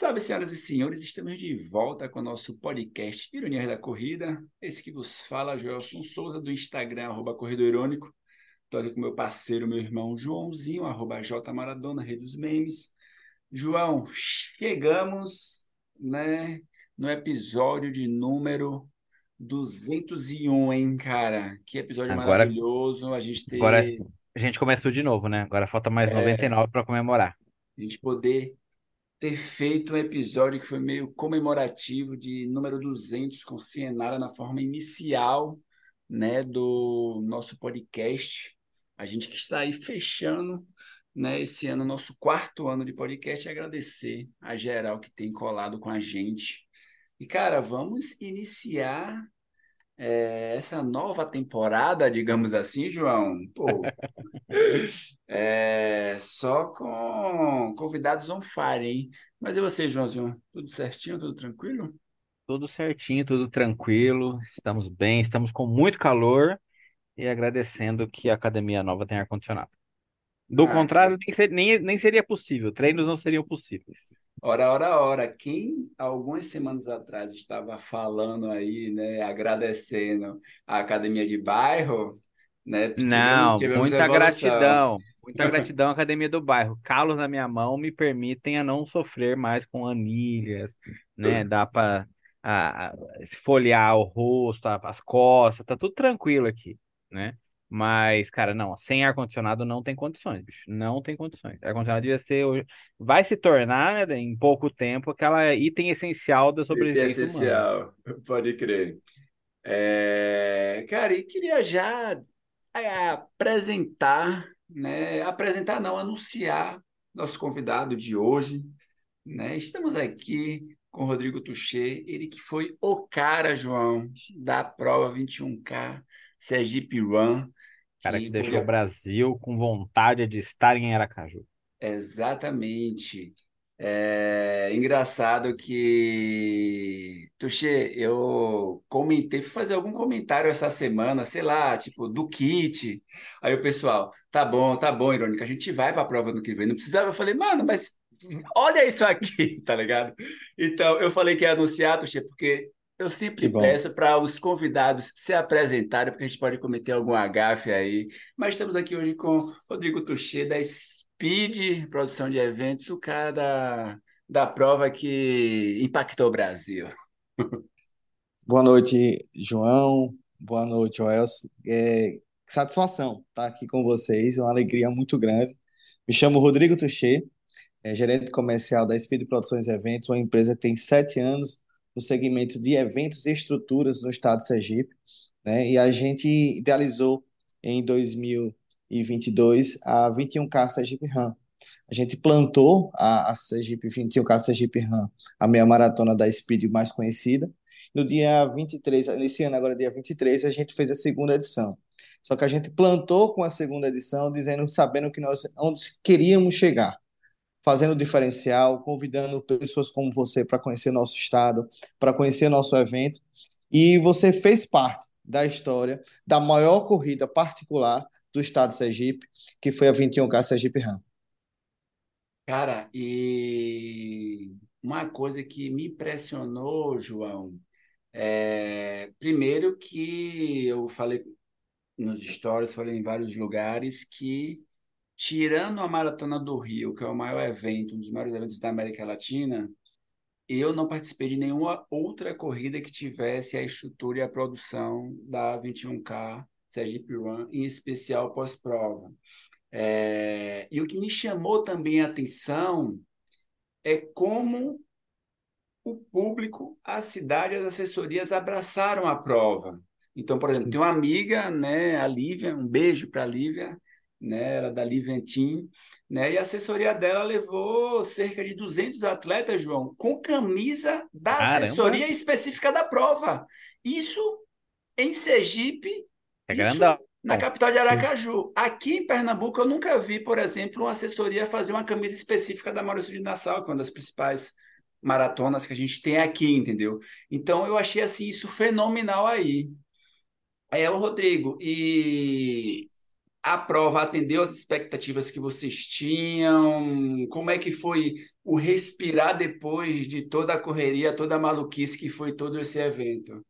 Salve, senhoras e senhores, estamos de volta com o nosso podcast Ironias da Corrida. Esse que vos fala, Joelson Souza, do Instagram, arroba Corredor Irônico. Estou aqui com meu parceiro, meu irmão Joãozinho, arroba J Maradona, rei dos memes. João, chegamos né, no episódio de número 201, hein, cara? Que episódio Agora, maravilhoso. A gente ter, agora a gente começou de novo, né? Agora falta mais é, 99 para comemorar. a gente poder ter feito um episódio que foi meio comemorativo de número 200 com Cienara na forma inicial, né, do nosso podcast. A gente que está aí fechando, né, esse ano, nosso quarto ano de podcast, e agradecer a geral que tem colado com a gente. E, cara, vamos iniciar é, essa nova temporada, digamos assim, João. Pô, é, só com convidados on fire, hein? Mas e você, Joãozinho? Tudo certinho, tudo tranquilo? Tudo certinho, tudo tranquilo, estamos bem, estamos com muito calor e agradecendo que a academia nova tem ar-condicionado. Do Ah, contrário, nem, nem, nem seria possível, treinos não seriam possíveis. Ora, ora, ora. Quem algumas semanas atrás estava falando aí, né, agradecendo a academia de bairro, né, tivemos, Não, tivemos muita evolução. gratidão, muita gratidão à academia do bairro. Calos na minha mão me permitem a não sofrer mais com anilhas, né? Dá para esfoliar o rosto, as costas, tá tudo tranquilo aqui, né? Mas, cara, não, sem ar-condicionado não tem condições, bicho. Não tem condições. Ar-condicionado devia ser, vai se tornar, né, em pouco tempo, aquela item essencial da Item sobrevivência humana. essencial, pode crer. É, cara, e queria já é, apresentar, né? Apresentar não, anunciar nosso convidado de hoje, né? Estamos aqui com o Rodrigo Tuchê, ele que foi o cara, João, da prova 21K Sergipe Run, Cara que que deixou o Brasil com vontade de estar em Aracaju. Exatamente. É engraçado que, Tuxê, eu comentei, fui fazer algum comentário essa semana, sei lá, tipo, do kit. Aí o pessoal, tá bom, tá bom, Irônica, a gente vai para a prova no que vem. Não precisava, eu falei, mano, mas olha isso aqui, tá ligado? Então, eu falei que ia anunciar, Tuxê, porque eu sempre peço para os convidados se apresentarem, porque a gente pode cometer algum agafe aí. Mas estamos aqui hoje com o Rodrigo Tuchê, da Speed Produção de Eventos, o cara da, da prova que impactou o Brasil. Boa noite, João. Boa noite, Welson. É, satisfação estar aqui com vocês, é uma alegria muito grande. Me chamo Rodrigo Tuchê, é gerente comercial da Speed Produções Eventos, uma empresa que tem sete anos no segmento de eventos e estruturas no estado de Sergipe, né? E a gente idealizou em 2022 a 21K Sergipe Run. A gente plantou a, a Sergipe 21K Sergipe Run, a meia maratona da Speed mais conhecida. No dia 23, nesse ano agora dia 23, a gente fez a segunda edição. Só que a gente plantou com a segunda edição, dizendo, sabendo que nós onde queríamos chegar, fazendo diferencial, convidando pessoas como você para conhecer nosso estado, para conhecer nosso evento. E você fez parte da história da maior corrida particular do estado de Sergipe, que foi a 21K Sergipe Run. Cara, e uma coisa que me impressionou, João, é primeiro que eu falei nos stories, falei em vários lugares que tirando a Maratona do Rio, que é o maior evento, um dos maiores eventos da América Latina, eu não participei de nenhuma outra corrida que tivesse a estrutura e a produção da 21K Sergipe Run, em especial pós-prova. É, e o que me chamou também a atenção é como o público, a cidade, as assessorias abraçaram a prova. Então, por exemplo, tem uma amiga, né, a Lívia, um beijo para a Lívia, né, ela é da Liventim, né, e a assessoria dela levou cerca de 200 atletas, João, com camisa da Caramba, assessoria específica da prova. Isso em Sergipe, é grandão. na capital de Sim. Aracaju. Aqui em Pernambuco, eu nunca vi, por exemplo, uma assessoria fazer uma camisa específica da Maurício de Nassau, que é uma das principais maratonas que a gente tem aqui, entendeu? Então, eu achei assim isso fenomenal aí. É, o Rodrigo, e a prova atendeu as expectativas que vocês tinham? Como é que foi o respirar depois de toda a correria, toda a maluquice que foi todo esse evento?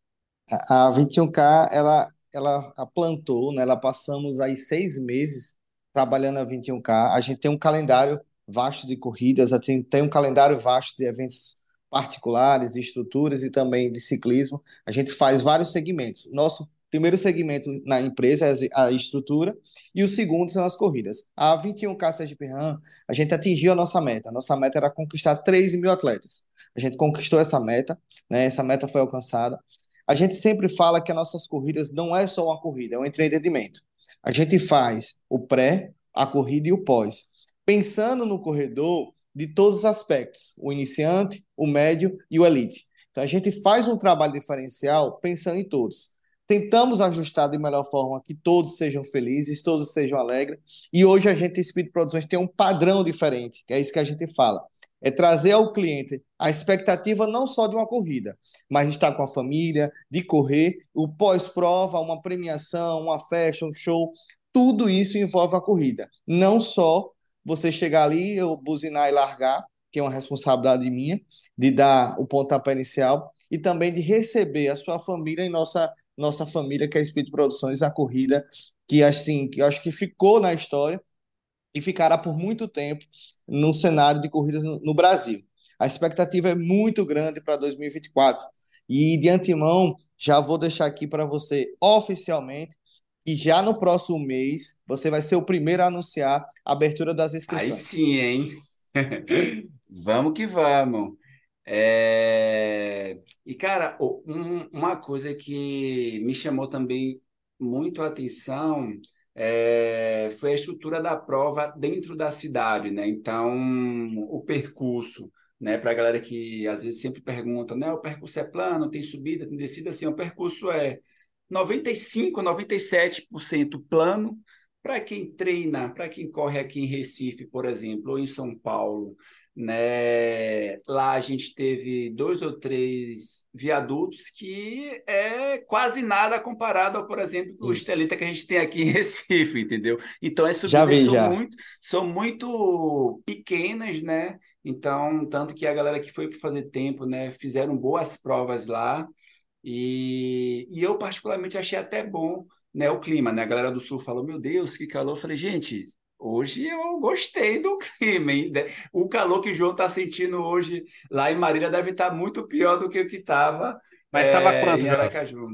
A 21K, ela, ela plantou, né? Ela passamos aí seis meses trabalhando a 21K. A gente tem um calendário vasto de corridas, gente tem um calendário vasto de eventos particulares, estruturas e também de ciclismo. A gente faz vários segmentos. Nosso primeiro segmento na empresa é a estrutura e o segundo são as corridas. A 21K Sergipe Ram, a gente atingiu a nossa meta. A nossa meta era conquistar 13 mil atletas. A gente conquistou essa meta, né? Essa meta foi alcançada. A gente sempre fala que as nossas corridas não é só uma corrida, é um entretenimento. A gente faz o pré, a corrida e o pós, pensando no corredor de todos os aspectos, o iniciante, o médio e o elite. Então a gente faz um trabalho diferencial pensando em todos. Tentamos ajustar de melhor forma que todos sejam felizes, todos sejam alegres. E hoje a gente, Speed Produções, tem um padrão diferente, que é isso que a gente fala é trazer ao cliente a expectativa não só de uma corrida, mas de estar com a família, de correr, o pós-prova, uma premiação, uma festa, um show, tudo isso envolve a corrida. Não só você chegar ali, eu buzinar e largar, que é uma responsabilidade minha, de dar o pontapé inicial, e também de receber a sua família e nossa, nossa família, que é a Espírito Produções, a corrida, que assim, que eu acho que ficou na história, e ficará por muito tempo no cenário de corridas no Brasil. A expectativa é muito grande para 2024 e de antemão já vou deixar aqui para você oficialmente que já no próximo mês você vai ser o primeiro a anunciar a abertura das inscrições. Aí sim, hein? vamos que vamos. É... E, cara, um, uma coisa que me chamou também muito a atenção é, foi a estrutura da prova dentro da cidade, né? Então, o percurso, né? Para a galera que às vezes sempre pergunta, né? O percurso é plano, tem subida, tem descida, assim, o percurso é 95, 97% plano. Para quem treina, para quem corre aqui em Recife, por exemplo, ou em São Paulo, né? Lá a gente teve dois ou três viadutos que é quase nada comparado, por exemplo, o Estelita que a gente tem aqui em Recife, entendeu? Então as vi, são. Muito, são muito pequenas, né? Então, tanto que a galera que foi para fazer tempo, né, fizeram boas provas lá. E, e eu particularmente achei até bom né, o clima, né? A galera do sul falou: "Meu Deus, que calor". Eu falei: "Gente, Hoje eu gostei do clima, hein? O calor que o João está sentindo hoje lá em Marília deve estar tá muito pior do que o que estava Mas estava é, quanto, em Aracaju.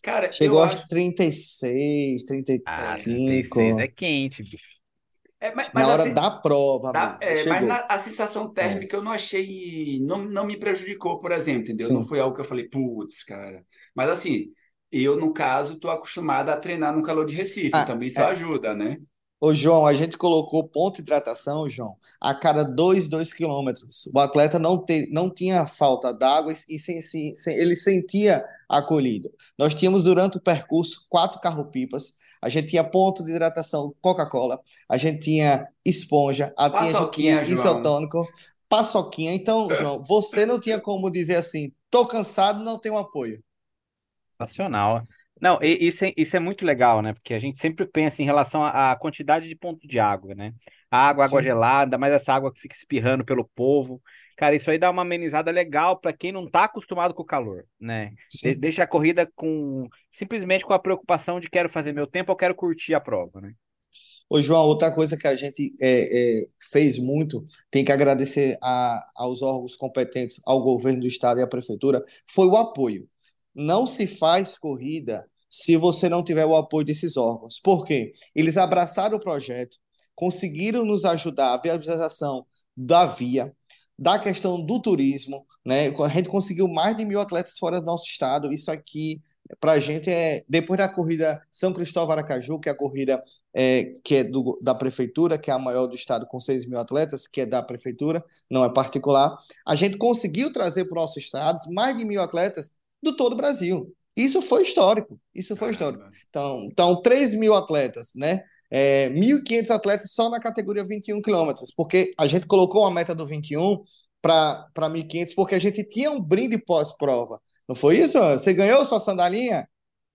Cara, Chegou aos acho... 36, 35. Ah, 36 é quente, bicho. É, mas, mas na hora da prova, tá, é, mas na, a sensação térmica é. eu não achei, não, não me prejudicou, por exemplo, entendeu? Sim. Não foi algo que eu falei, putz, cara. Mas assim, eu, no caso, estou acostumado a treinar no calor de Recife, ah, também isso é, ajuda, né? Ô, João, a gente colocou ponto de hidratação, João, a cada dois, dois quilômetros. O atleta não, te, não tinha falta d'água e sem, sem, sem, ele sentia acolhido. Nós tínhamos durante o percurso quatro carro-pipas. A gente tinha ponto de hidratação Coca-Cola, a gente tinha esponja, a, paçoquinha, tinha isotônico, paçoquinha. Então, João, você não tinha como dizer assim, tô cansado, não tenho apoio. Sensacional. Não, isso é, isso é muito legal, né? Porque a gente sempre pensa em relação à quantidade de ponto de água, né? Água, água Sim. gelada, mas essa água que fica espirrando pelo povo. Cara, isso aí dá uma amenizada legal para quem não está acostumado com o calor, né? De deixa a corrida com simplesmente com a preocupação de quero fazer meu tempo ou quero curtir a prova, né? Ô, João, outra coisa que a gente é, é, fez muito, tem que agradecer a, aos órgãos competentes, ao governo do estado e à prefeitura, foi o apoio não se faz corrida se você não tiver o apoio desses órgãos. Por quê? Eles abraçaram o projeto, conseguiram nos ajudar a viabilização da via, da questão do turismo, né? A gente conseguiu mais de mil atletas fora do nosso estado. Isso aqui, para a gente, é depois da corrida São Cristóvão Aracaju, que é a corrida é, que é do, da prefeitura, que é a maior do estado, com 6 mil atletas, que é da prefeitura, não é particular. A gente conseguiu trazer para o nosso estado mais de mil atletas do todo o Brasil. Isso foi histórico. Isso foi histórico. Então, então 3 mil atletas, né? É, 1.500 atletas só na categoria 21 quilômetros, porque a gente colocou a meta do 21 para 1.500, porque a gente tinha um brinde pós-prova. Não foi isso? Você ganhou sua sandalinha?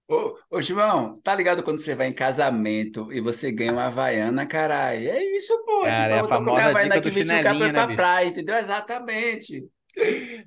Ô, ô, João, tá ligado quando você vai em casamento e você ganha uma Havaiana, caralho? É isso, pô. Tipo, Cara, é a famosa Havaiana dica do 21K pra chinelinho, ir né, pra praia, entendeu? Exatamente.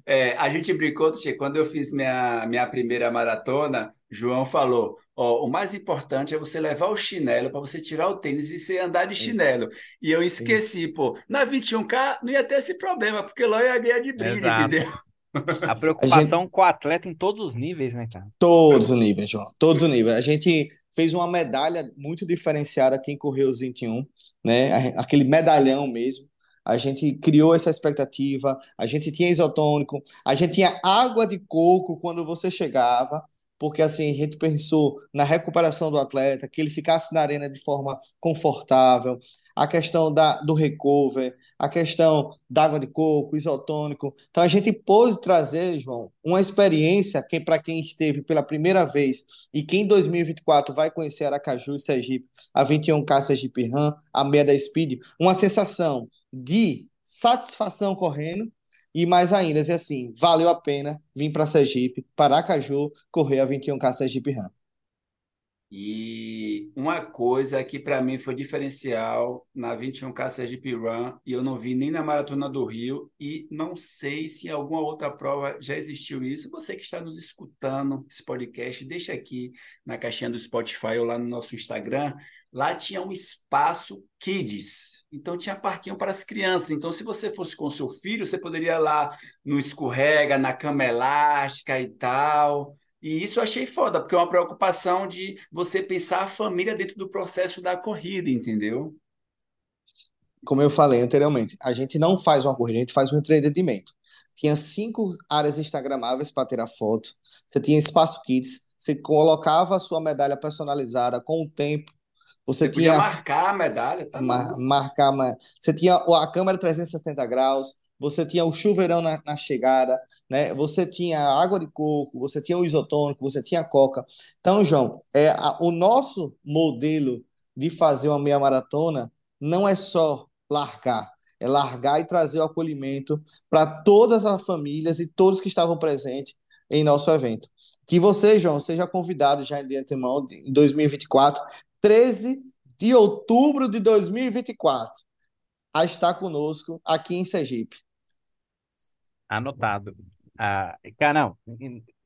É, a gente brincou, Tchê, quando eu fiz minha, minha primeira maratona, João falou: Ó, o mais importante é você levar o chinelo para você tirar o tênis e você andar de Isso, chinelo. E eu isso. esqueci, pô. Na 21K não ia ter esse problema, porque lá eu ia ganhar de brinde, Exato. entendeu? A A gente, preocupação com o atleta em todos os níveis, né, cara? todos os níveis, João, todos os níveis. A gente fez uma medalha muito diferenciada quem correu os 21, né? Aquele medalhão mesmo. A gente criou essa expectativa, a gente tinha isotônico, a gente tinha água de coco quando você chegava, porque assim, a gente pensou na recuperação do atleta, que ele ficasse na arena de forma confortável, a questão da, do recover, a questão da água de coco, isotônico. Então a gente pôde trazer, João, uma experiência que para quem esteve pela primeira vez e quem em 2024 vai conhecer Aracaju e Sergipe, a 21K Sergipe Run, a meia da Speed, uma sensação de satisfação correndo e mais ainda, dizer assim, valeu a pena vir para Sergipe, para Aracaju, correr a 21K Sergipe Run. E uma coisa que para mim foi diferencial na 21K Sergipe Run, e eu não vi nem na Maratona do Rio, e não sei se em alguma outra prova já existiu isso. Você que está nos escutando esse podcast, deixa aqui na caixinha do Spotify ou lá no nosso Instagram. Lá tinha um espaço Kids. Então tinha parquinho para as crianças. Então, se você fosse com seu filho, você poderia ir lá no escorrega, na cama elástica e tal. E isso eu achei foda, porque é uma preocupação de você pensar a família dentro do processo da corrida, entendeu? como eu falei anteriormente, a gente não faz uma corrida, a gente faz um entretenimento. Tinha cinco áreas instagramáveis para tirar foto. Você tinha espaço kids, você colocava a sua medalha personalizada com o tempo. Você Você podia tinha marcar a medalha, tá ma- louco. marcar, ma- você tinha a câmera 360 graus, você tinha o chuveirão na, na chegada, né? Você tinha água de coco, você tinha o isotônico, você tinha a coca. Então, João, é a- o nosso modelo de fazer uma meia maratona não é só largar, é largar e trazer o acolhimento para todas as famílias e todos que estavam presentes em nosso evento. Que você, João, seja convidado já de antemão em 2024, 13 de outubro de 2024, a estar conosco aqui em Sergipe. Anotado. Ah,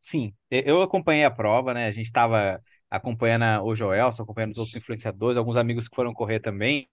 sim, eu acompanhei a prova, né? A gente estava acompanhando o Joelson, acompanhando os outros influenciadores, alguns amigos que foram correr também.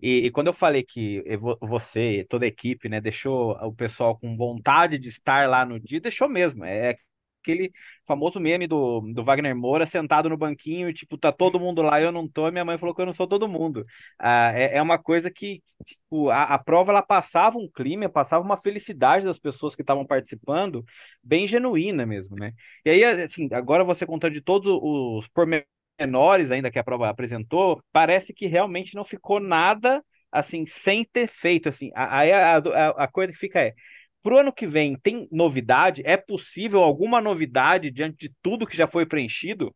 E, e quando eu falei que você, toda a equipe, né, deixou o pessoal com vontade de estar lá no dia, deixou mesmo. É aquele famoso meme do, do Wagner Moura sentado no banquinho e, tipo, tá todo mundo lá eu não tô, minha mãe falou que eu não sou todo mundo. Ah, é, é uma coisa que, tipo, a, a prova, ela passava um clima, passava uma felicidade das pessoas que estavam participando, bem genuína mesmo, né? E aí, assim, agora você contando de todos os pormenores ainda que a prova apresentou, parece que realmente não ficou nada assim sem ter feito assim. Aí a, a, a coisa que fica é, pro ano que vem tem novidade? É possível alguma novidade diante de tudo que já foi preenchido?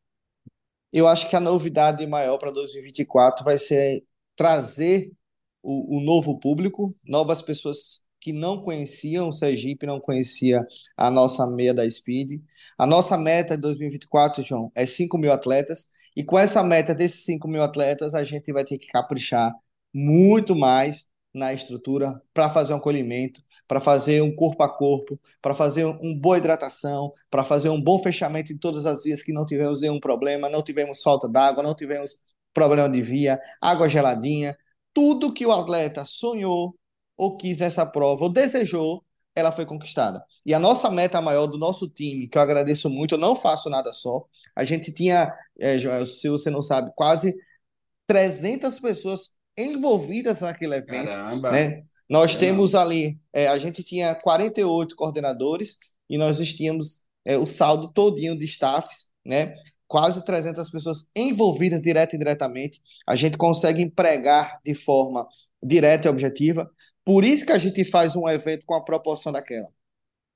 Eu acho que a novidade maior para 2024 vai ser trazer o, o novo público, novas pessoas que não conheciam o Sergipe, não conhecia a nossa meia da Speed. A nossa meta de 2024, João, é 5 mil atletas. E com essa meta desses 5 mil atletas, a gente vai ter que caprichar muito mais na estrutura para fazer um acolhimento, para fazer um corpo a corpo, para fazer uma um boa hidratação, para fazer um bom fechamento em todas as vias que não tivemos nenhum problema, não tivemos falta d'água, não tivemos problema de via, água geladinha, tudo que o atleta sonhou ou quis nessa prova ou desejou, ela foi conquistada. E a nossa meta maior do nosso time, que eu agradeço muito, eu não faço nada só. A gente tinha, é, Joel, se você não sabe, quase 300 pessoas envolvidas naquele evento, Caramba, né? Nós temos ali, é, a gente tinha 48 coordenadores e nós tínhamos é, o saldo todinho de staffs, né? Quase 300 pessoas envolvidas direta e indiretamente. A gente consegue empregar de forma direta e objetiva. Por isso que a gente faz um evento com a proporção daquela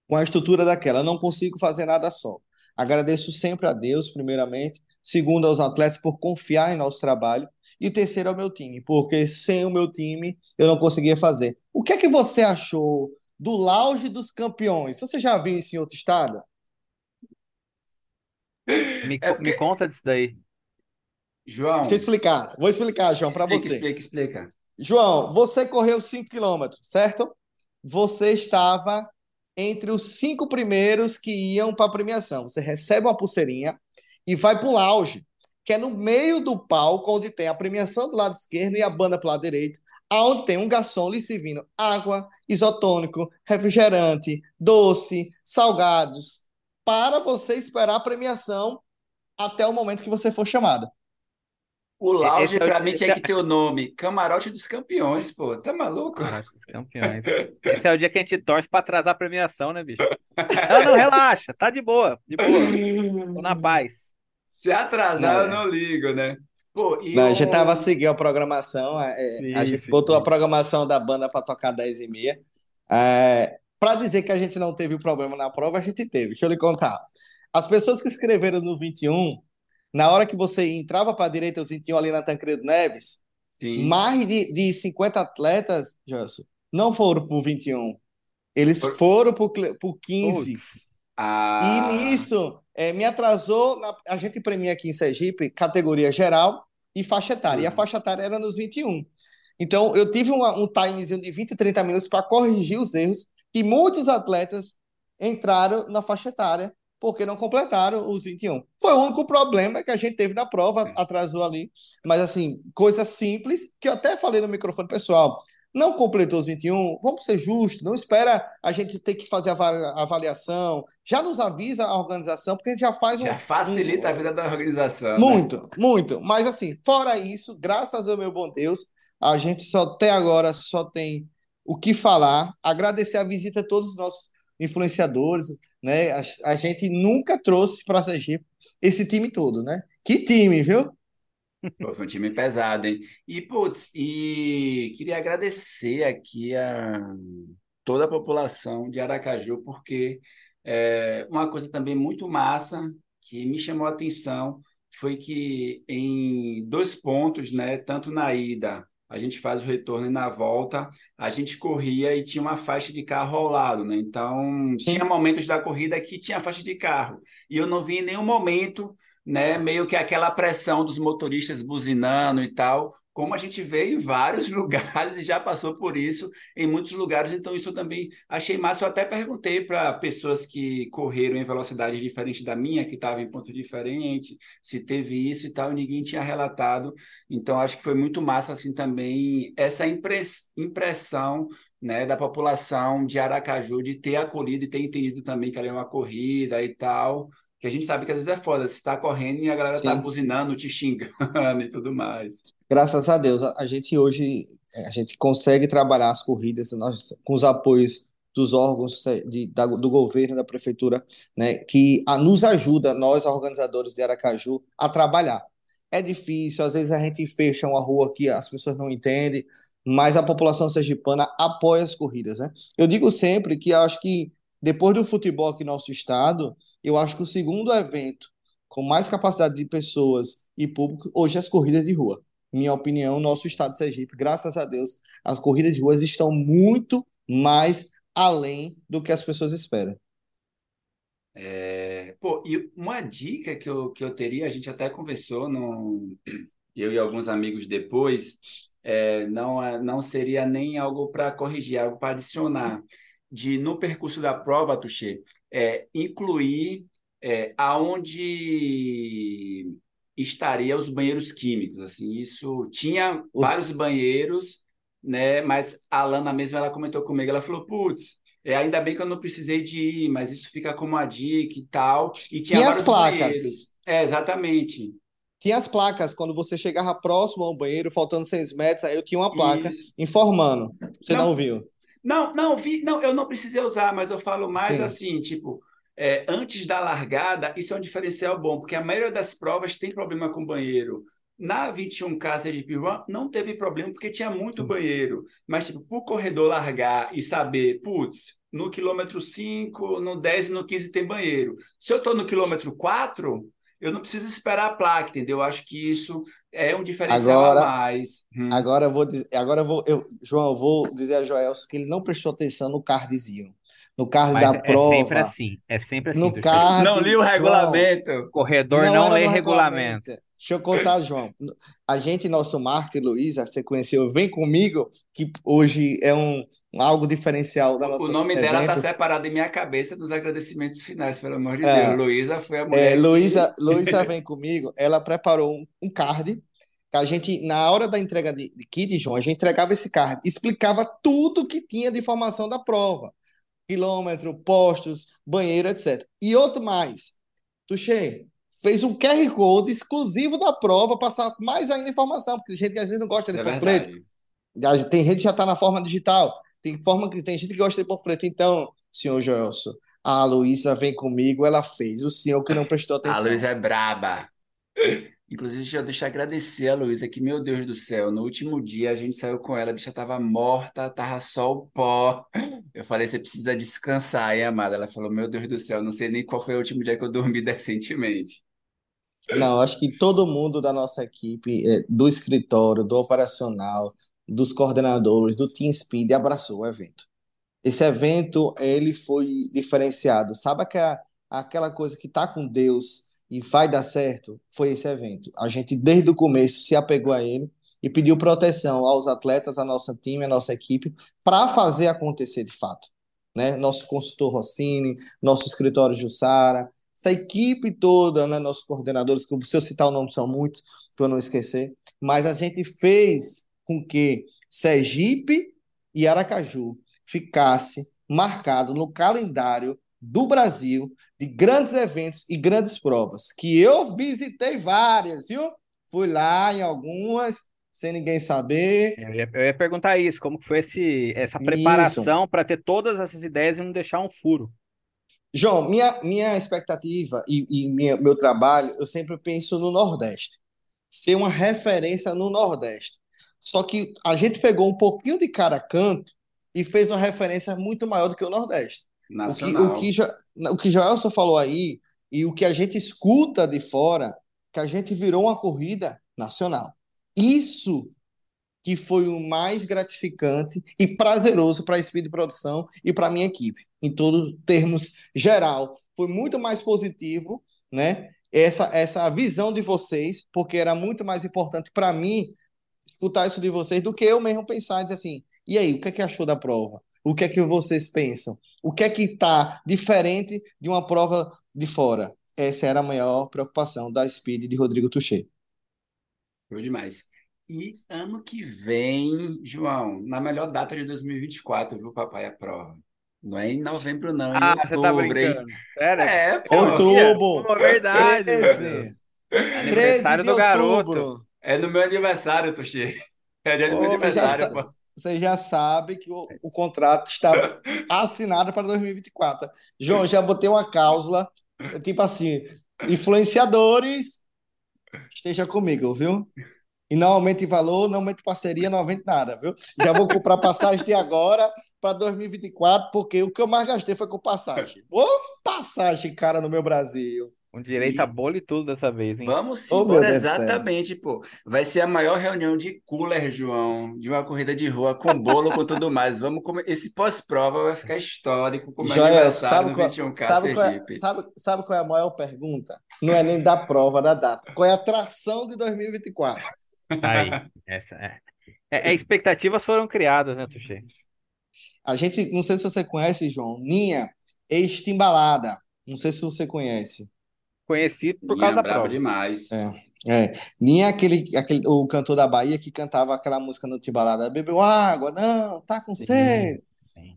com a estrutura daquela. Eu não consigo fazer nada só. Agradeço sempre a Deus, primeiramente. Segundo, aos atletas por confiar em nosso trabalho. E o terceiro ao meu time, porque sem o meu time eu não conseguia fazer. O que é que você achou do Lounge dos Campeões? Você já viu isso em outro estado? Me, É co- me porque, conta disso daí. Deixa eu João, explicar. Vou explicar, João, para você. explica, explica. João, você correu 5 quilômetros, certo? Você estava entre os cinco primeiros que iam para a premiação. Você recebe uma pulseirinha e vai para o lounge, que é no meio do palco, onde tem a premiação do lado esquerdo e a banda para o lado direito, aonde tem um garçom lhe servindo água, isotônico, refrigerante, doce, salgados, para você esperar a premiação até o momento que você for chamada. O lounge, é o, pra mim, tinha é, que ter o nome Camarote dos Campeões, pô. Tá maluco? Camarote dos campeões. Esse é o dia que a gente torce pra atrasar a premiação, né, bicho? Não, não, relaxa, tá de boa, de boa, tô na paz. Se atrasar, Não, eu não ligo, né? Pô, e Não, a gente tava o. seguindo a programação, é, a Sim, gente sim, botou a sim. programação da banda para tocar 10 e meia. É, para dizer que a gente não teve problema na prova, a gente teve. Deixa eu lhe contar. As pessoas que escreveram no 21, na hora que você entrava para a direita, os 21 ali na Tancredo Neves, Sim. mais de, de 50 atletas, Janso, não foram por 21. Eles Por- foram por, cle- por 15. Putz, E Ah, nisso, é, me atrasou. na- a gente premia aqui em Sergipe categoria geral e faixa etária. E a Uhum. faixa etária era nos 21. Então, eu tive uma- um timezinho de 20, 30 minutos para corrigir os erros. E muitos atletas entraram na faixa etária porque não completaram os 21. Foi o único problema que a gente teve na prova, atrasou ali. Mas, assim, coisa simples, que eu até falei no microfone pessoal. Não completou os 21, vamos ser justos, não espera a gente ter que fazer a ava- avaliação, já nos avisa a organização, porque a gente já faz um, já facilita a um- vida da organização, né? muito, muito. Mas assim, fora isso, graças ao meu bom Deus, a gente só até agora só tem o que falar, agradecer a visita de todos os nossos influenciadores, né? A, a gente nunca trouxe para Sergipe esse time todo, né? Que time, viu? Pô, foi um time pesado, hein? E, putz, e queria agradecer aqui a toda a população de Aracaju, porque é, uma coisa também muito massa que me chamou a atenção foi que em dois pontos, né, tanto na ida, a gente faz o retorno e na volta, a gente corria e tinha uma faixa de carro ao lado, né? Então, tinha Sim. momentos da corrida que tinha faixa de carro. E eu não vi em nenhum momento né? Meio que aquela pressão dos motoristas buzinando e tal, como a gente vê em vários lugares e já passou por isso em muitos lugares, então isso eu também achei massa. Eu até perguntei para pessoas que correram em velocidade diferente da minha, que estavam em ponto diferente, se teve isso e tal, e ninguém tinha relatado. Então acho que foi muito massa assim também essa impress impressão né, da população de Aracaju de ter acolhido e ter entendido também que ali é uma corrida e tal que a gente sabe que às vezes é foda, você está correndo e a galera está buzinando, te xingando e tudo mais. Graças a Deus, a, gente hoje a gente consegue trabalhar as corridas nós, com os apoios dos órgãos de, da, do governo, da prefeitura, né, que a, nos ajuda, nós, organizadores de Aracaju, a trabalhar. É difícil, às vezes a gente fecha uma rua que as pessoas não entendem, mas a população sergipana apoia as corridas, né? Eu digo sempre que acho que depois do futebol aqui no nosso estado, eu acho que o segundo evento com mais capacidade de pessoas e público hoje é as corridas de rua. Minha opinião, nosso estado de Sergipe, graças a Deus, as corridas de ruas estão muito mais além do que as pessoas esperam. É, pô, e uma dica que eu, que eu teria, a gente até conversou, no, eu e alguns amigos depois, é, não, é- não seria nem algo para corrigir, algo para adicionar, de no percurso da prova, Tuxê, é, incluir é, aonde estaria os banheiros químicos, assim, isso tinha Os- vários banheiros, né, mas a Alana mesmo, ela comentou comigo, ela falou, putz, é, ainda bem que eu não precisei de ir, mas isso fica como uma dica e tal. E tinha E as placas? banheiros. É, exatamente. Tinha as placas, quando você chegava próximo ao banheiro, faltando seis metros, aí eu tinha uma placa Isso. informando. Você Não. não viu? Não, não, vi, não, eu não precisei usar, mas eu falo mais Sim. assim, tipo, é, antes da largada, isso é um diferencial bom, porque a maioria das provas tem problema com banheiro. Na 21K Sergipe Run não teve problema porque tinha muito Sim. banheiro, mas tipo, para o corredor largar e saber, putz, no quilômetro 5, no 10 e no 15 tem banheiro. Se eu estou no quilômetro 4, eu não preciso esperar a placa, entendeu? Eu acho que isso é um diferencial Agora, a mais. Hum. agora eu vou dizer, agora eu vou, eu, João, eu vou dizer a Joelson que ele não prestou atenção no cardzinho. No card Mas da é sempre prova, assim. É sempre assim, no card, Não li o João, regulamento. Corredor não não lê regulamento. regulamento. Deixa eu contar, João. A gente, nosso Marco e Luísa, você conheceu, vem comigo, que hoje é um, um algo diferencial da O nossa nome dela está separado em minha cabeça nos agradecimentos finais, pelo amor de É. Deus. Luísa foi a É, mulher que. Luísa, Luísa vem comigo, ela preparou um, um card que a gente, na hora da entrega de, de kit, João, a gente entregava esse card, explicava tudo que tinha de informação da prova. Quilômetro, postos, banheiro, etc. E outro mais, Tuxê, fez um QR Code exclusivo da prova, passar mais ainda informação, porque tem gente que às vezes não gosta de é panfleto, verdade. tem gente que já está na forma digital, tem, forma, tem gente que gosta de panfleto. Então, senhor Joelson, a Luísa vem comigo, ela fez, o senhor que não prestou A atenção. Luísa é braba. Inclusive, deixa eu deixar agradecer a Luísa, que, meu Deus do céu, no último dia a gente saiu com ela, a bicha tava morta, tava só o pó. Eu falei, você precisa descansar, hein, amada? Ela falou, meu Deus do céu, não sei nem qual foi o último dia que eu dormi decentemente. Não, acho que todo mundo da nossa equipe, eh, do escritório, do operacional, dos coordenadores, do Team Speed, abraçou o evento. Esse evento, ele foi diferenciado. Sabe aquela, aquela coisa que tá com Deus e vai dar certo? Foi esse evento. A gente, desde o começo, se apegou a ele e pediu proteção aos atletas, a nossa time, a nossa equipe, para fazer acontecer de fato. Né? Nosso consultor Rossini, nosso escritório Jussara, essa equipe toda, né? Nossos coordenadores, que se eu citar o nome são muitos, para eu não esquecer, mas a gente fez com que Sergipe e Aracaju ficasse marcado no calendário do Brasil de grandes eventos e grandes provas, que eu visitei várias, viu? Fui lá em algumas, sem ninguém saber. Eu ia, eu ia perguntar isso, como que foi esse, essa preparação para ter todas essas ideias e não deixar um furo? João, minha, minha expectativa e, e minha, meu trabalho, eu sempre penso no Nordeste. Ser uma referência no Nordeste. Só que a gente pegou um pouquinho de cada canto e fez uma referência muito maior do que o Nordeste. O que, Nacional. o que, Jo- o que Joelson falou aí e o que a gente escuta de fora, que a gente virou uma corrida nacional. Isso que foi o mais gratificante e prazeroso para a Speed Produção e para a minha equipe, em todos termos geral. Foi muito mais positivo, né? Essa, essa visão de vocês, porque era muito mais importante para mim escutar isso de vocês do que eu mesmo pensar e dizer assim: e aí, o que é que achou da prova? O que é que vocês pensam? O que é que está diferente de uma prova de fora? Essa era a maior preocupação da Speed de Rodrigo Tuchê. Foi demais. E ano que vem, João, na melhor data de 2024, viu, papai, a prova. Não é em novembro, não, é em Ah, você tá brincando. Sério? É, pô. Outubro, Pô, verdade. 13, 13 Aniversário de do garoto. outubro. É no meu aniversário, Tuxê. É dia do meu Ô, Você já, aniversário, pô. você já sabe que o, o contrato está assinado para 2024. João, já botei uma cláusula, tipo assim, influenciadores, esteja comigo, viu? E não aumente valor, não aumente parceria, não aumente nada, viu? Já vou comprar passagem de agora para 2024, porque o que eu mais gastei foi com passagem. Ô, passagem, cara, no meu Brasil. Com direito a bolo e tudo dessa vez, hein? Vamos Oh, do céu. exatamente, pô. Vai ser a maior reunião de cooler, João, de uma corrida de rua com bolo, com tudo mais. Vamos comer. Esse pós-prova vai ficar histórico com Joel, aniversário sabe qual, 21K sabe, qual é, sabe, sabe qual é a maior pergunta? Não é nem da prova, da data. Qual é a atração de 2024? Aí, essa é. É, é, expectativas foram criadas, né, Tuxê? A gente, não sei se você conhece, João, Ninha Estimbalada. Não sei se você conhece. Conhecido por Minha causa da prova. demais. É. É. Ninha é aquele, aquele, o cantor da Bahia que cantava aquela música no Timbalada. Bebeu água? Não, tá com sede.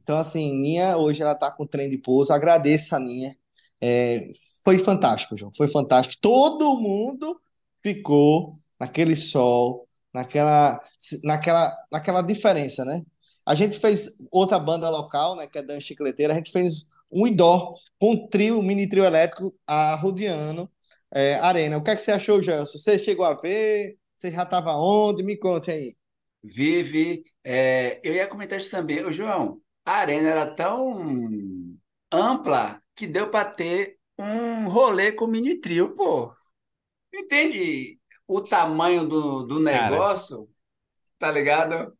Então, assim, Ninha, hoje ela tá com trem de pouso. Agradeço a Ninha. É, foi fantástico, João. Foi fantástico. Todo mundo ficou naquele sol, naquela, naquela, naquela diferença, né? A gente fez outra banda local, né, que é Dan Chicleteira. A gente fez um indoor com um trio, um mini trio elétrico, a é, Arena. O que é que você achou, Gelson? Você chegou a ver? Você já estava onde? Me conte aí. Vive, é, eu ia comentar isso também. Ô, João, a arena era tão ampla que deu para ter um rolê com mini trio, pô. Entende o tamanho do, do Cara, negócio? Tá ligado?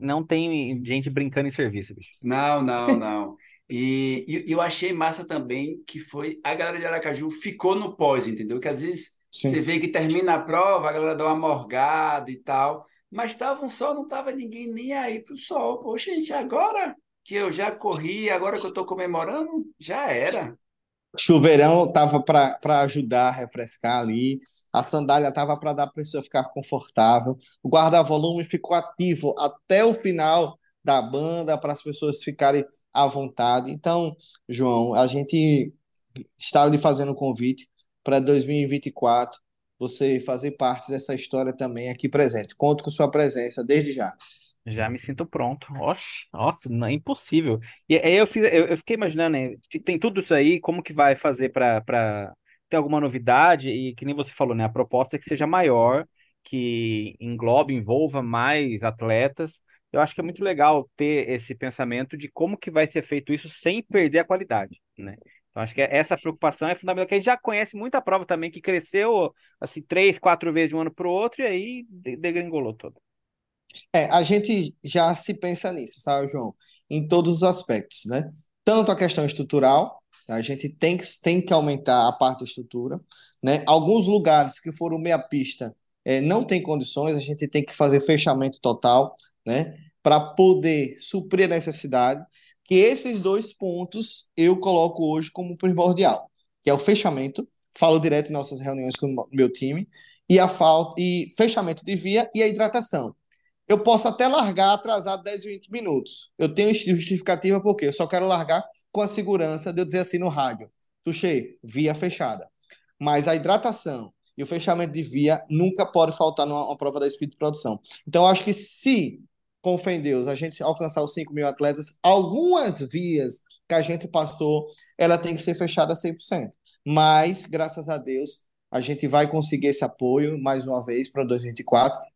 não tem gente brincando em serviço, bicho. Não, não, não. E, e eu achei massa também que foi a galera de Aracaju ficou no pós, entendeu? Que às vezes você Sim. vê que termina a prova, a galera dá uma morgada e tal, mas estava um sol, não tava ninguém nem aí pro sol. Poxa, gente, agora que eu já corri, agora que eu tô comemorando, já era. Chuveirão tava para ajudar a refrescar ali. A sandália tava para dar para a pessoa ficar confortável. O guarda-volume ficou ativo até o final da banda para as pessoas ficarem à vontade. Então, João, a gente está lhe fazendo um convite para 2024 você fazer parte dessa história também aqui presente. Conto com sua presença desde já. Já me sinto pronto. Oxe, nossa, não, é impossível. E aí eu, fiz, eu, eu fiquei imaginando, né, tem tudo isso aí, como que vai fazer para ter alguma novidade? E que nem você falou, né? A proposta é que seja maior, que englobe, envolva mais atletas. Eu acho que é muito legal ter esse pensamento de como que vai ser feito isso sem perder a qualidade, né? Então, acho que essa preocupação é fundamental, que a gente já conhece muita prova também que cresceu assim três, quatro vezes de um ano para o outro e aí de- degringolou todo. É, a gente já se pensa nisso, sabe, João? Em todos os aspectos, né? Tanto a questão estrutural, a gente tem que, tem que aumentar a parte da estrutura, né? Alguns lugares que foram meia pista, é, não tem condições, a gente tem que fazer fechamento total, né? Para poder suprir a necessidade, que esses dois pontos eu coloco hoje como primordial, que é o fechamento, falo direto em nossas reuniões com o meu time, e a falta e fechamento de via e a hidratação. Eu posso até largar atrasado 10, 20 minutos. Eu tenho justificativa porque eu só quero largar com a segurança de eu dizer assim no rádio: Tuxê, via fechada. Mas a hidratação e o fechamento de via nunca pode faltar numa uma prova da Speed Produção. Então, acho que se, com fé em Deus, a gente alcançar os 5 mil atletas, algumas vias que a gente passou, ela tem que ser fechada 100%. Mas, graças a Deus, a gente vai conseguir esse apoio mais uma vez para 2024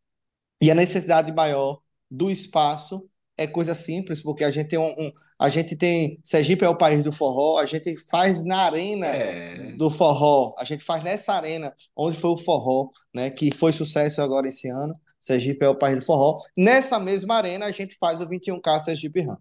e a necessidade maior do espaço é coisa simples, porque a gente tem um, um- a gente tem Sergipe é o país do forró, a gente faz na arena É, do forró, a gente faz nessa arena onde foi o forró, né, que foi sucesso agora esse ano. Sergipe é o país do forró. Nessa mesma arena a gente faz o 21K Sergipe Run.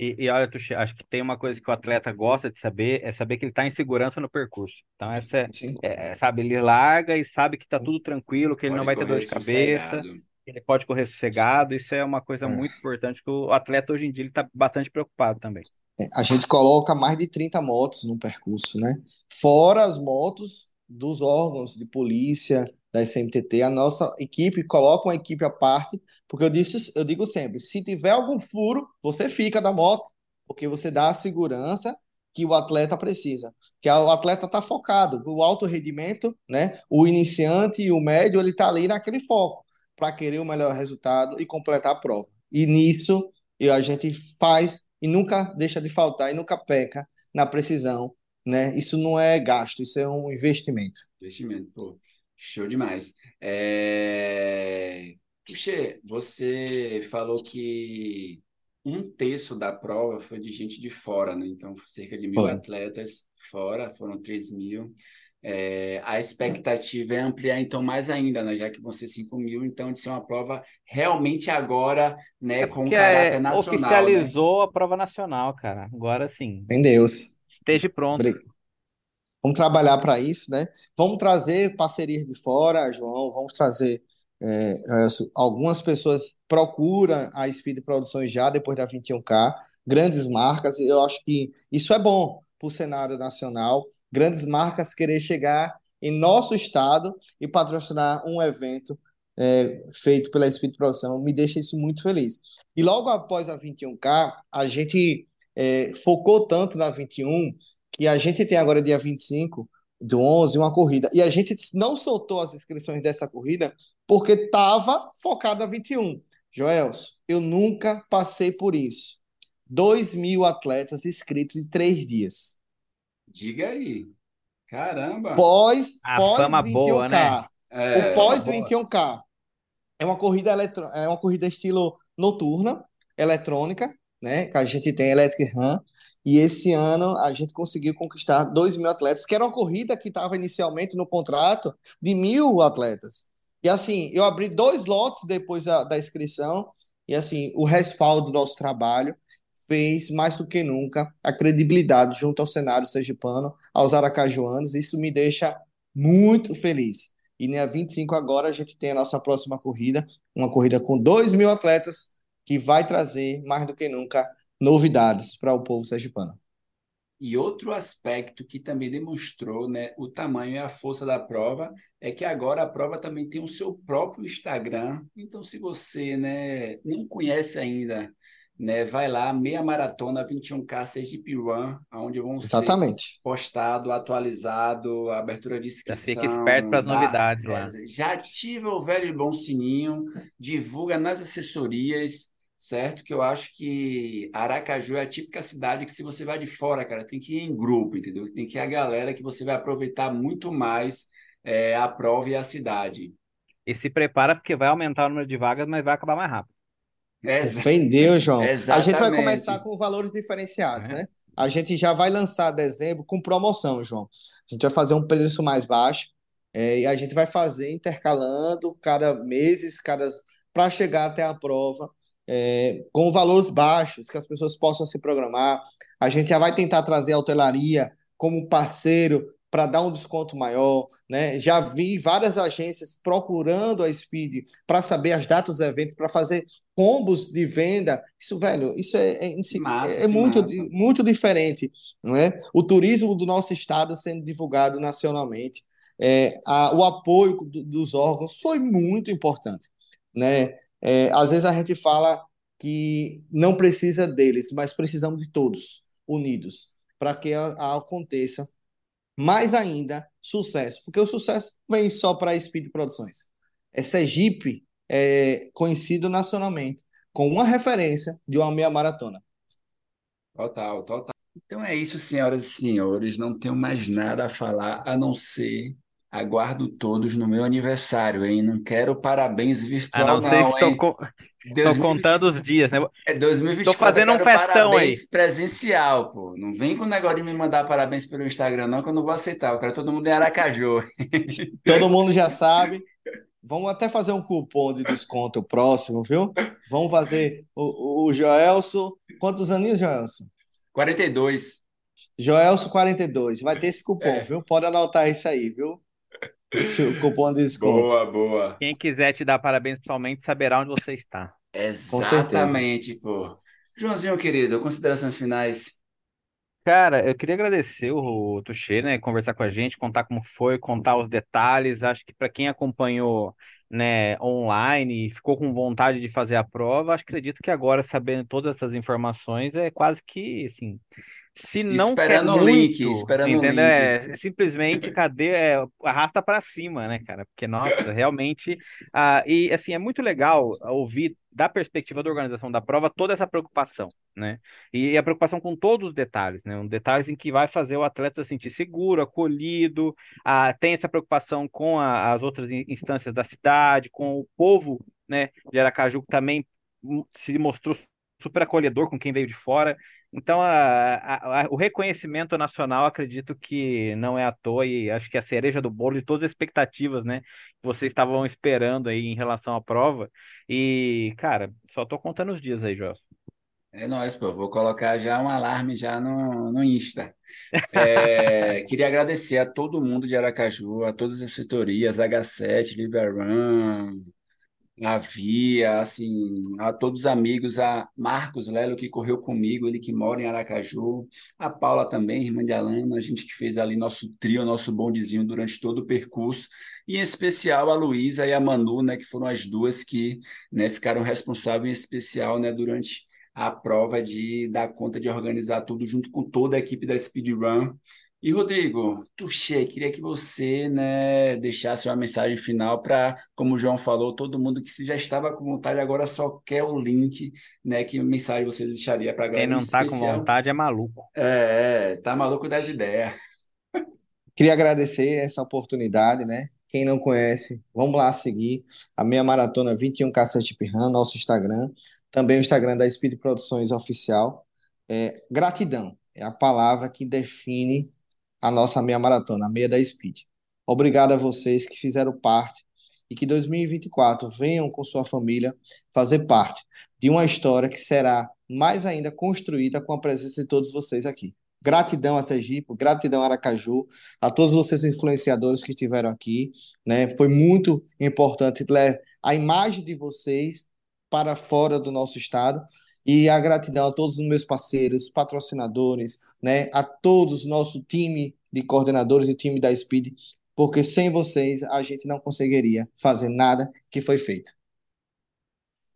E, e olha, Tuxi, acho que tem uma coisa que o atleta gosta de saber, é saber que ele está em segurança no percurso. Então, essa é, Sim, é, sabe, ele larga e sabe que está tudo tranquilo, que ele não pode vai ter dor de cabeça, sossegado. que ele pode correr sossegado. Isso é uma coisa muito É. importante que o atleta hoje em dia ele está bastante preocupado também. É, A gente coloca mais de 30 motos no percurso, né? Fora as motos dos órgãos de polícia, da SMTT, a nossa equipe coloca uma equipe à parte, porque eu disse, eu digo sempre, se tiver algum furo, você fica da moto, porque você dá a segurança que o atleta precisa, que o atleta está focado, o alto rendimento, né? O iniciante e o médio, ele está ali naquele foco para querer o melhor resultado e completar a prova. E nisso e a gente faz e nunca deixa de faltar e nunca peca na precisão, né? Isso não é gasto, isso é um investimento. Investimento, pô, show demais. É... Você falou que um terço da prova foi de gente de fora, né? Então, cerca de mil Foi. atletas fora, foram 3 mil. É, a expectativa é ampliar, então, mais ainda, né? Já que vão ser 5 mil, então, de ser uma prova realmente agora, né, É com caráter é, nacional, né? oficializou a prova nacional, cara. Agora sim, Em Deus. esteja pronto. Obrigado. Vamos trabalhar para isso, né? Vamos trazer parcerias de fora, João. Vamos trazer. é, é, algumas pessoas procuram a Speed Produções já depois da 21K, grandes marcas. Eu acho que isso é bom para o cenário nacional. Grandes marcas querer chegar em nosso estado e patrocinar um evento é, feito pela Speed Produção me deixa isso muito feliz. E logo após a 21K, a gente é, focou tanto na 21 que a gente tem agora, dia 25 do 11, uma corrida. E a gente não soltou as inscrições dessa corrida porque estava focado na 21. Joelson, eu nunca passei por isso. 2 mil atletas inscritos em três dias. Diga aí. Caramba! Pós, A pós fama boa, 21K. né? O É, pós Boa. 21K é uma corrida eletro... é uma corrida estilo noturna, eletrônica, né? Que a gente tem Electric Run. E esse ano a gente conseguiu conquistar 2 mil atletas, que era uma corrida que estava inicialmente no contrato de mil atletas. E assim, eu abri dois lotes depois da, da inscrição, e assim, o respaldo do nosso trabalho fez mais do que nunca a credibilidade junto ao cenário sergipano, aos aracajuanos. Isso me deixa muito feliz. E dia 25 agora a gente tem a nossa próxima corrida, uma corrida com 2 mil atletas, que vai trazer mais do que nunca novidades para o povo sergipano. E outro aspecto que também demonstrou né, o tamanho e a força da prova é que agora a prova também tem o seu próprio Instagram. Então, se você né, não conhece ainda, né, vai lá, meia maratona 21K Sergipe Run, onde vão Exatamente. ser postado, atualizado, abertura de inscrição. Já fica esperto para as novidades lá. É, já ativa o velho e bom sininho, divulga nas assessorias, certo? Que eu acho que Aracaju é a típica cidade que se você vai de fora, cara, tem que ir em grupo, entendeu? Tem que ir a galera que você vai aproveitar muito mais é, a prova e a cidade. E se prepara porque vai aumentar o número de vagas, mas vai acabar mais rápido. Defendeu, João. Exatamente. A gente vai começar com valores diferenciados, é. né? A gente já vai lançar dezembro com promoção, João. A gente vai fazer um preço mais baixo é, e a gente vai fazer intercalando cada meses, cada para chegar até a prova é, com valores baixos, que as pessoas possam se programar. A gente já vai tentar trazer a hotelaria como parceiro para dar um desconto maior, né? Já vi várias agências procurando a Speed para saber as datas do evento, para fazer combos de venda. Isso, velho, isso é, é, massa, é muito, muito diferente, né? O turismo do nosso estado sendo divulgado nacionalmente, é, a, o apoio do, dos órgãos foi muito importante né? É, às vezes a gente fala que não precisa deles, mas precisamos de todos unidos para que a, a aconteça mais ainda sucesso, porque o sucesso vem só para a Speed Produções. É Sergipe é conhecido nacionalmente com uma referência de uma meia maratona. Total, total. Então é isso, senhoras e senhores. Não tenho mais nada a falar a não ser Aguardo todos no meu aniversário, hein? Não quero parabéns virtual, ah, não. sei se estou co... contando os dias, né? É 2024. Tô fazendo um festão aí. presencial, pô. Não vem com o negócio de me mandar parabéns pelo Instagram, não, que eu não vou aceitar. Eu quero todo mundo em Aracaju. Todo mundo já sabe. Vamos até fazer um cupom de desconto próximo, viu? Vamos fazer o, o Joelso. Quantos aninhos, Joelso? 42. Joelso 42. Vai ter esse cupom, é. viu? Pode anotar isso aí, viu? O cupom de desconto. Boa, boa. Quem quiser te dar parabéns pessoalmente saberá onde você está. Exatamente, pô. Joãozinho, querido, considerações finais. Cara, eu queria agradecer o Tuxê, né, conversar com a gente, contar como foi, contar os detalhes. Acho que para quem acompanhou, né, online e ficou com vontade de fazer a prova, acho, acredito que agora sabendo todas essas informações é quase que, assim, se não esperando quer o link, muito, esperando entendeu? o link. É, simplesmente cadê é, arrasta para cima, né, cara? Porque nossa, realmente, ah, e assim é muito legal ouvir da perspectiva da organização da prova toda essa preocupação, né? E a preocupação com todos os detalhes, né? Um detalhes em que vai fazer o atleta se sentir seguro, acolhido, ah, tem essa preocupação com a, as outras instâncias da cidade, com o povo, né, de Aracaju que também hum, se mostrou super acolhedor com quem veio de fora. Então, a, a, a, o reconhecimento nacional, acredito que não é à toa e acho que é a cereja do bolo de todas as expectativas, né, que vocês estavam esperando aí em relação à prova. E, cara, só tô contando os dias aí, Joss. É nóis, pô. Vou colocar já um alarme já no, no Insta. É, queria agradecer a todo mundo de Aracaju, a todas as setorias, H7, Liberan, a Via, assim, a todos os amigos, a Marcos Lelo, que correu comigo, ele que mora em Aracaju, a Paula também, irmã de Alana, a gente que fez ali nosso trio, nosso bondezinho durante todo o percurso, e em especial a Luísa e a Manu, né, que foram as duas que né, ficaram responsáveis em especial né, durante a prova de dar conta de organizar tudo junto com toda a equipe da Speedrun. E Rodrigo, Tuxê, queria que você né, deixasse uma mensagem final para, como o João falou, todo mundo que já estava com vontade agora só quer o link, né? Que mensagem você deixaria para a galera? Quem não está com vontade é maluco. É, é, tá maluco das ideias. Queria agradecer essa oportunidade, né? Quem não conhece, vamos lá seguir a Meia Maratona 21 Cassete Pirran, nosso Instagram. Também o Instagram da Speed Produções Oficial. É, gratidão é a palavra que define a nossa meia maratona, a meia da Speed. Obrigado a vocês que fizeram parte e que 2024 venham com sua família fazer parte de uma história que será mais ainda construída com a presença de todos vocês aqui. Gratidão a Sergipe, gratidão a Aracaju, a todos vocês influenciadores que estiveram aqui, né? Foi muito importante a imagem de vocês para fora do nosso estado e a gratidão a todos os meus parceiros, patrocinadores, né? A todos nosso time de coordenadores e time da Speed, porque sem vocês a gente não conseguiria fazer nada que foi feito.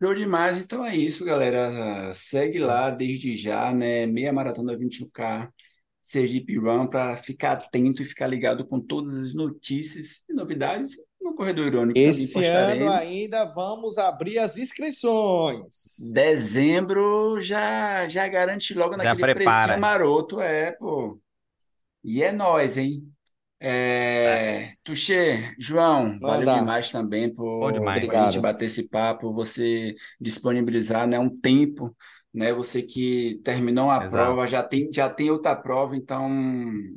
Show demais, então é isso, galera. Segue lá desde já, né? Meia Maratona 21K, Sergipe Run, para ficar atento e ficar ligado com todas as notícias e novidades no Corredor Irônico. Esse ano ainda vamos abrir as inscrições. Dezembro já, já garante logo naquele preço maroto, é, pô. E é nós, hein? É, Tuxê, João, valeu demais também por, demais. por a gente bater esse papo, você disponibilizar né, um tempo, né? Você que terminou a Exato. prova, já tem, já tem outra prova, então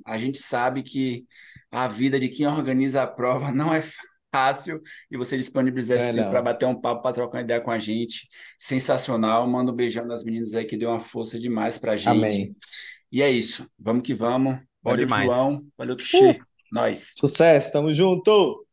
a gente sabe que a vida de quem organiza a prova não é fácil e você disponibilizar esse tempo para bater um papo, para trocar uma ideia com a gente. Sensacional. Manda um beijão nas meninas aí que deu uma força demais para a gente. Amém. E é isso. Vamos que vamos. Bom Valeu, demais. João. Valeu, Tuxê. Uh! Nós. Sucesso, tamo junto!